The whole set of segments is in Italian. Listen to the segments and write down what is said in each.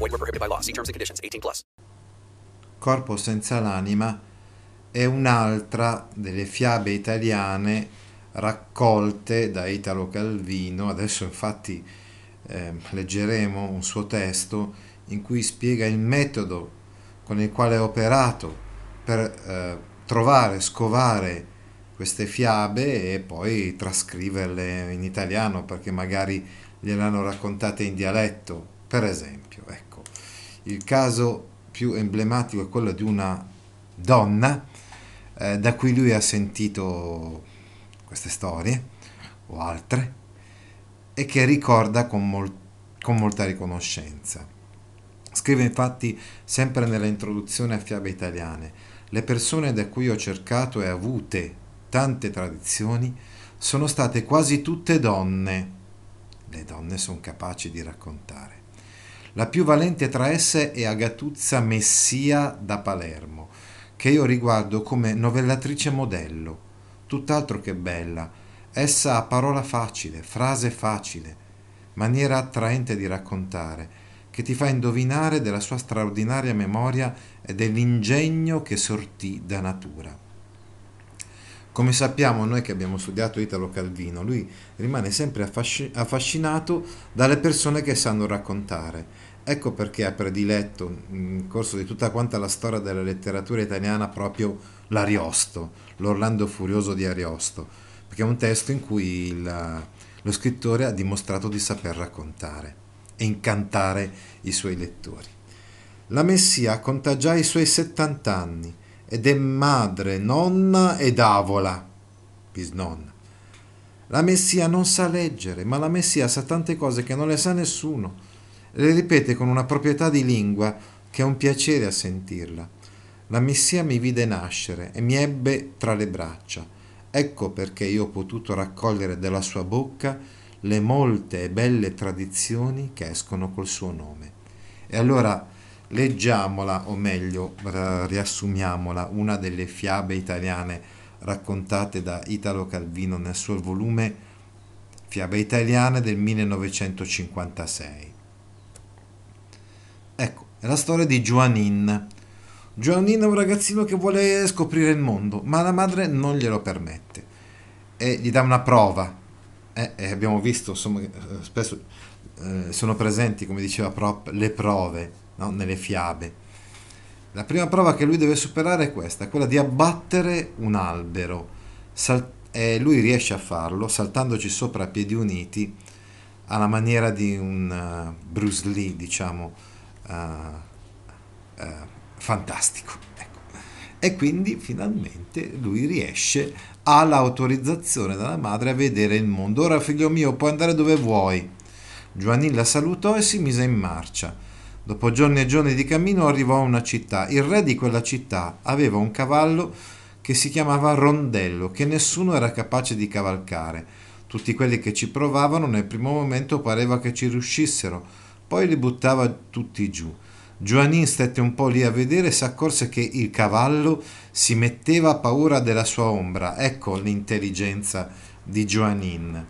Void were prohibited by law. See terms and conditions. 18 plus. Corpo senza l'anima è un'altra delle fiabe italiane raccolte da Italo Calvino. Adesso infatti eh, leggeremo un suo testo in cui spiega il metodo con il quale ha operato per eh, trovare, scovare queste fiabe e poi trascriverle in italiano perché magari gliel'hanno raccontate in dialetto, per esempio. Ecco, il caso più emblematico è quello di una donna eh, da cui lui ha sentito queste storie o altre e che ricorda con, mol- con molta riconoscenza. Scrive infatti sempre nella introduzione a Fiabe Italiane, le persone da cui ho cercato e avute tante tradizioni sono state quasi tutte donne. Le donne sono capaci di raccontare. La più valente tra esse è Agatuzza Messia da Palermo, che io riguardo come novellatrice modello, tutt'altro che bella. Essa ha parola facile, frase facile, maniera attraente di raccontare, che ti fa indovinare della sua straordinaria memoria e dell'ingegno che sortì da natura. Come sappiamo noi che abbiamo studiato Italo Calvino, lui rimane sempre affascinato dalle persone che sanno raccontare. Ecco perché ha prediletto nel corso di tutta quanta la storia della letteratura italiana proprio l'Ariosto, l'Orlando Furioso di Ariosto, perché è un testo in cui il, lo scrittore ha dimostrato di saper raccontare e incantare i suoi lettori. La Messia conta già i suoi 70 anni ed è madre, nonna ed avola, bisnonna. La Messia non sa leggere, ma la Messia sa tante cose che non le sa nessuno. Le ripete con una proprietà di lingua che è un piacere a sentirla. La Messia mi vide nascere e mi ebbe tra le braccia. Ecco perché io ho potuto raccogliere dalla sua bocca le molte e belle tradizioni che escono col suo nome. E allora leggiamola, o meglio, riassumiamola, una delle fiabe italiane raccontate da Italo Calvino nel suo volume Fiabe italiane del 1956. Ecco, è la storia di Joanin. Joanin è un ragazzino che vuole scoprire il mondo, ma la madre non glielo permette e gli dà una prova. Eh, e abbiamo visto, insomma, spesso eh, sono presenti, come diceva Prop, le prove no? nelle fiabe. La prima prova che lui deve superare è questa, quella di abbattere un albero. Sal- e lui riesce a farlo saltandoci sopra a piedi uniti alla maniera di un uh, Bruce Lee, diciamo, uh, uh, fantastico. Ecco. E quindi finalmente lui riesce, ha l'autorizzazione dalla madre a vedere il mondo. Ora figlio mio, puoi andare dove vuoi. Giovanni la salutò e si mise in marcia Dopo giorni e giorni di cammino arrivò a una città. Il re di quella città aveva un cavallo che si chiamava Rondello, che nessuno era capace di cavalcare. Tutti quelli che ci provavano nel primo momento pareva che ci riuscissero, poi li buttava tutti giù. Giovannin stette un po' lì a vedere e si accorse che il cavallo si metteva a paura della sua ombra. Ecco l'intelligenza di Giovannin.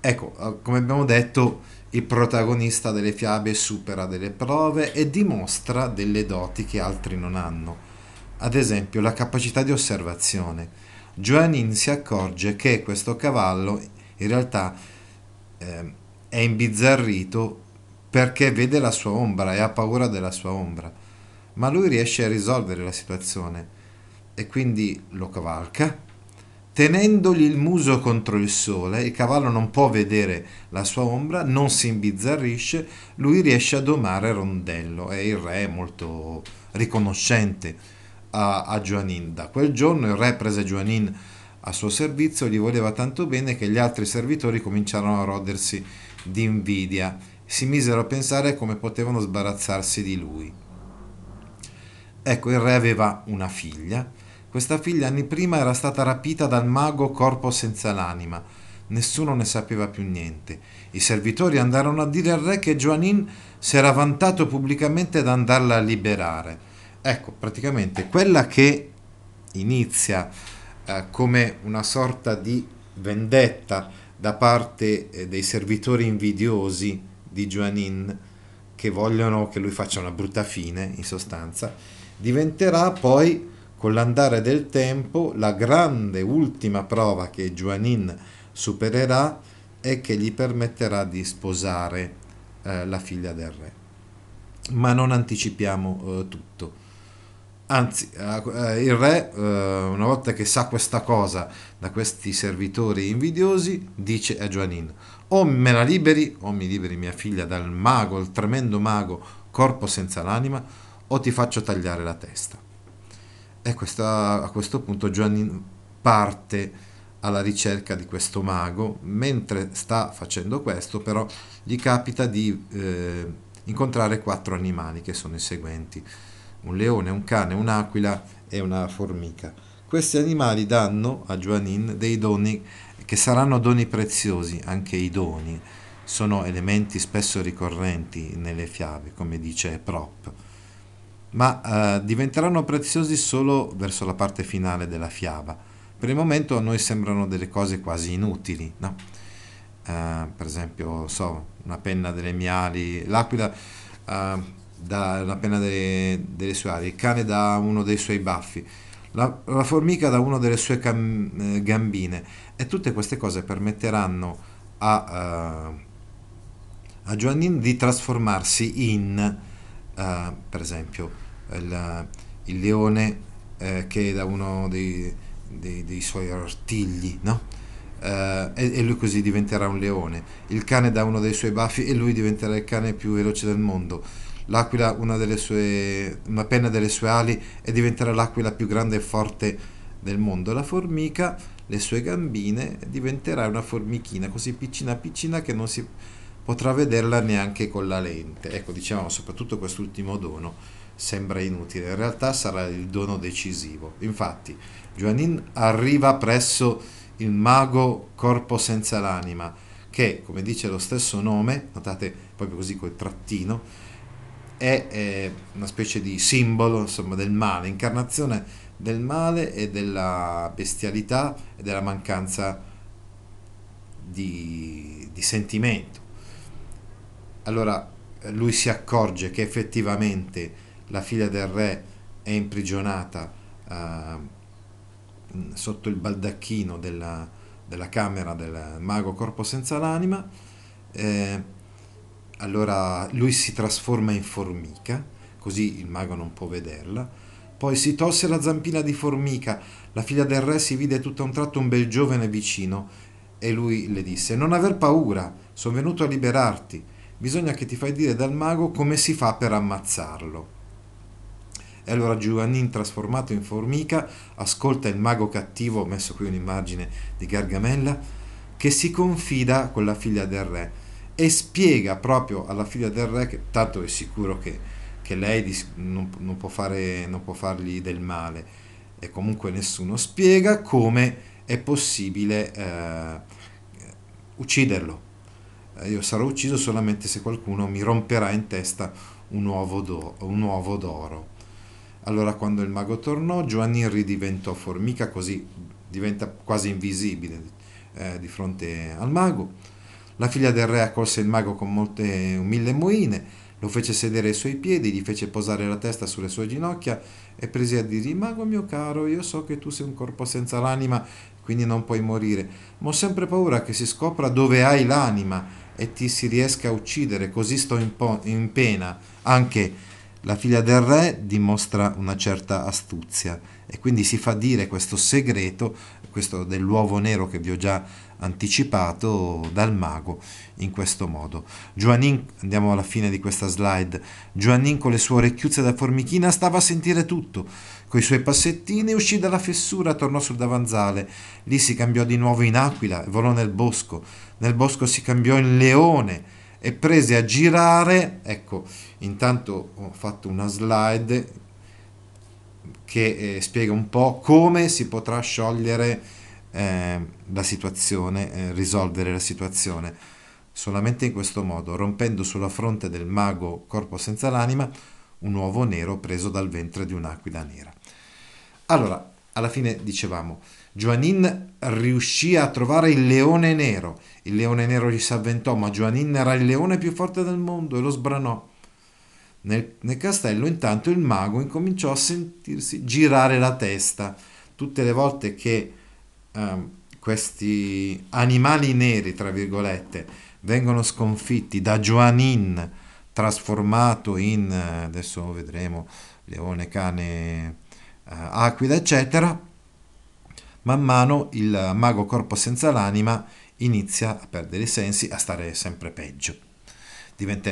Ecco, come abbiamo detto, il protagonista delle fiabe supera delle prove e dimostra delle doti che altri non hanno, ad esempio la capacità di osservazione. Joanin si accorge che questo cavallo in realtà eh, è imbizzarrito perché vede la sua ombra e ha paura della sua ombra, ma lui riesce a risolvere la situazione e quindi lo cavalca Tenendogli il muso contro il sole, il cavallo non può vedere la sua ombra, non si imbizzarrisce, lui riesce a domare Rondello e il re è molto riconoscente a, a Joanin. Da quel giorno il re prese Joanin a suo servizio, gli voleva tanto bene che gli altri servitori cominciarono a rodersi di invidia si misero a pensare come potevano sbarazzarsi di lui. Ecco, il re aveva una figlia. Questa figlia anni prima era stata rapita dal mago corpo senza l'anima. Nessuno ne sapeva più niente. I servitori andarono a dire al re che Joanin si era vantato pubblicamente ad andarla a liberare. Ecco, praticamente quella che inizia eh, come una sorta di vendetta da parte eh, dei servitori invidiosi di Joanin che vogliono che lui faccia una brutta fine, in sostanza, diventerà poi con l'andare del tempo la grande ultima prova che Joanin supererà e che gli permetterà di sposare eh, la figlia del re. Ma non anticipiamo eh, tutto. Anzi, eh, il re, eh, una volta che sa questa cosa da questi servitori invidiosi, dice a Joanin, o me la liberi, o mi liberi mia figlia dal mago, il tremendo mago, corpo senza l'anima, o ti faccio tagliare la testa. E questa, a questo punto Joanin parte alla ricerca di questo mago, mentre sta facendo questo però gli capita di eh, incontrare quattro animali che sono i seguenti. Un leone, un cane, un'aquila e una formica. Questi animali danno a Joanin dei doni che saranno doni preziosi, anche i doni. Sono elementi spesso ricorrenti nelle fiabe, come dice Prop, ma eh, diventeranno preziosi solo verso la parte finale della fiaba. Per il momento a noi sembrano delle cose quasi inutili, no? eh, per esempio, so, una penna delle miali, l'aquila eh, da una penna delle, delle, sue ali, il cane da uno dei suoi baffi, la, la formica da una delle sue cam, eh, gambine e tutte queste cose permetteranno a, uh, a Joannin di trasformarsi in, uh, per esempio, il, il leone uh, che da uno dei, dei, dei suoi artigli, no? Uh, e, e, lui così diventerà un leone, il cane da uno dei suoi baffi e lui diventerà il cane più veloce del mondo l'aquila una, delle sue, una penna delle sue ali e diventerà l'aquila più grande e forte del mondo. La formica, le sue gambine, diventerà una formichina così piccina piccina che non si potrà vederla neanche con la lente. Ecco, diciamo soprattutto quest'ultimo dono sembra inutile, in realtà sarà il dono decisivo. Infatti, Joanin arriva presso il mago corpo senza l'anima, che, come dice lo stesso nome, notate proprio così col trattino, è eh, una specie di simbolo insomma, del male, incarnazione del male e della bestialità e della mancanza di, di sentimento. Allora lui si accorge che effettivamente la figlia del re è imprigionata uh, sotto il baldacchino della, della, camera del mago corpo senza l'anima. Eh, allora lui si trasforma in formica, così il mago non può vederla. Poi si tosse la zampina di formica, la figlia del re si vide tutto a un tratto un bel giovane vicino e lui le disse: Non aver paura, sono venuto a liberarti. Bisogna che ti fai dire dal mago come si fa per ammazzarlo. E allora Giovannin, trasformato in formica, ascolta il mago cattivo, messo qui un'immagine di Gargamella, che si confida con la figlia del re e spiega proprio alla figlia del re che tanto è sicuro che, che lei non, non, può fare, non può fargli del male e comunque nessuno spiega come è possibile eh, ucciderlo. Eh, io sarò ucciso solamente se qualcuno mi romperà in testa un uovo, do, un uovo d'oro. Allora quando il mago tornò, Giovanni ridiventò formica, così diventa quasi invisibile eh, di fronte al mago la figlia del re accolse il mago con molte mille moine, lo fece sedere ai suoi piedi, gli fece posare la testa sulle sue ginocchia e prese a dirgli: Mago mio caro, io so che tu sei un corpo senza l'anima, quindi non puoi morire, ma ho sempre paura che si scopra dove hai l'anima e ti si riesca a uccidere, così sto in, po- in pena. Anche la figlia del re dimostra una certa astuzia e quindi si fa dire questo segreto, questo dell'uovo nero che vi ho già anticipato dal mago in questo modo. Joanin, andiamo alla fine di questa slide, Joanin con le sue orecchiuzze da formichina stava a sentire tutto. Coi suoi passettini uscì dalla fessura, tornò sul davanzale. Lì si cambiò di nuovo in aquila e volò nel bosco. Nel bosco si cambiò in leone e prese a girare, ecco, intanto ho fatto una slide che eh, spiega un po' come si potrà sciogliere eh, la situazione, eh, risolvere la situazione. Solamente in questo modo, rompendo sulla fronte del mago corpo senza l'anima un uovo nero preso dal ventre di un'aquila nera. Allora, alla fine dicevamo, Joanin riuscì a trovare il leone nero. Il leone nero gli si avventò, ma Joanin era il leone più forte del mondo e lo sbranò. Nel, nel, castello intanto il mago incominciò a sentirsi girare la testa. Tutte le volte che um, questi animali neri, tra virgolette, vengono sconfitti da Joanin, trasformato in, adesso vedremo, leone, cane, uh, aquila, eccetera, man mano il mago corpo senza l'anima inizia a perdere i sensi, a stare sempre peggio. Diventa,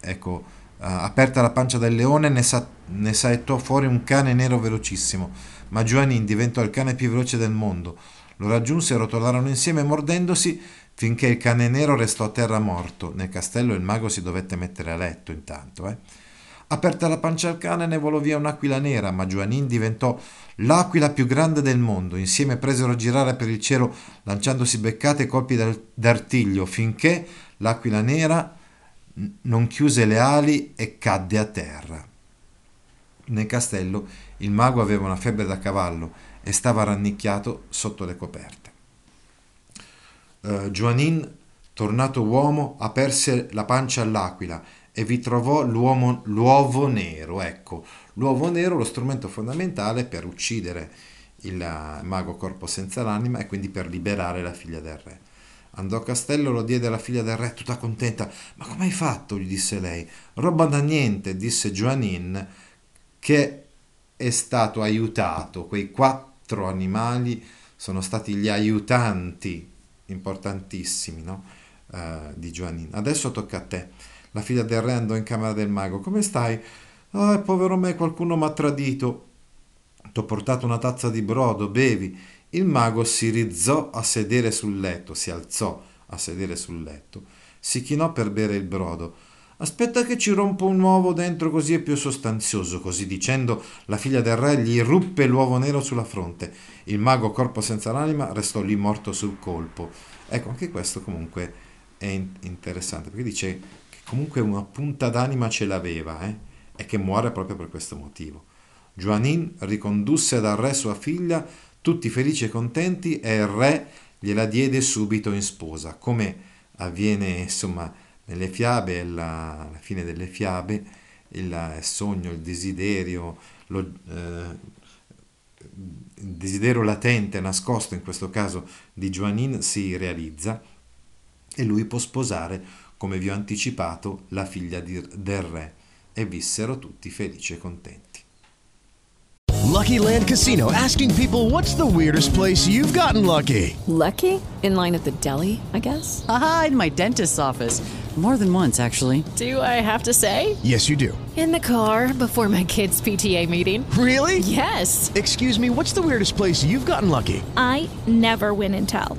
ecco, Uh, aperta la pancia del leone, ne, sa- ne saettò fuori un cane nero velocissimo, ma Joanin diventò il cane più veloce del mondo. Lo raggiunse e rotolarono insieme mordendosi finché il cane nero restò a terra morto. Nel castello il mago si dovette mettere a letto intanto. Eh. Aperta la pancia al cane ne volò via un'aquila nera, ma Joanin diventò l'aquila più grande del mondo. Insieme presero a girare per il cielo lanciandosi beccate e colpi d'artiglio finché l'aquila nera non chiuse le ali e cadde a terra. Nel castello il mago aveva una febbre da cavallo e stava rannicchiato sotto le coperte. Uh, tornato uomo, aperse la pancia all'aquila e vi trovò l'uomo, l'uovo nero. Ecco, l'uovo nero, lo strumento fondamentale per uccidere il mago corpo senza l'anima e quindi per liberare la figlia del re. Andò a castello, lo diede alla figlia del re, tutta contenta. Ma come hai fatto? gli disse lei. Roba da niente, disse Joanin, che è stato aiutato. Quei quattro animali sono stati gli aiutanti importantissimi no? uh, di Joanin. Adesso tocca a te. La figlia del re andò in camera del mago. Come stai? Oh, povero me, qualcuno mi ha tradito. T'ho portato una tazza di brodo, bevi. Il mago si rizzò a sedere sul letto, si alzò a sedere sul letto, si chinò per bere il brodo. Aspetta che ci rompo un uovo dentro così è più sostanzioso. Così dicendo, la figlia del re gli ruppe l'uovo nero sulla fronte. Il mago, corpo senza l'anima, restò lì morto sul colpo. Ecco, anche questo comunque è interessante, perché dice comunque una punta d'anima ce l'aveva, eh? e che muore proprio per questo motivo. Joanin ricondusse dal re sua figlia tutti felici e contenti e il re gliela diede subito in sposa, come avviene insomma nelle fiabe, alla, fine delle fiabe, il sogno, il desiderio, lo, eh, il desiderio latente, nascosto in questo caso di Joanin si realizza e lui può sposare, come vi ho anticipato, la figlia di, del re e vissero tutti felici e contenti. Lucky Land Casino asking people what's the weirdest place you've gotten lucky? Lucky? In line at the deli, I guess? Aha, in my dentist's office. More than once, actually. Do I have to say? Yes, you do. In the car before my kids' PTA meeting. Really? Yes. Excuse me, what's the weirdest place you've gotten lucky? I never win and tell.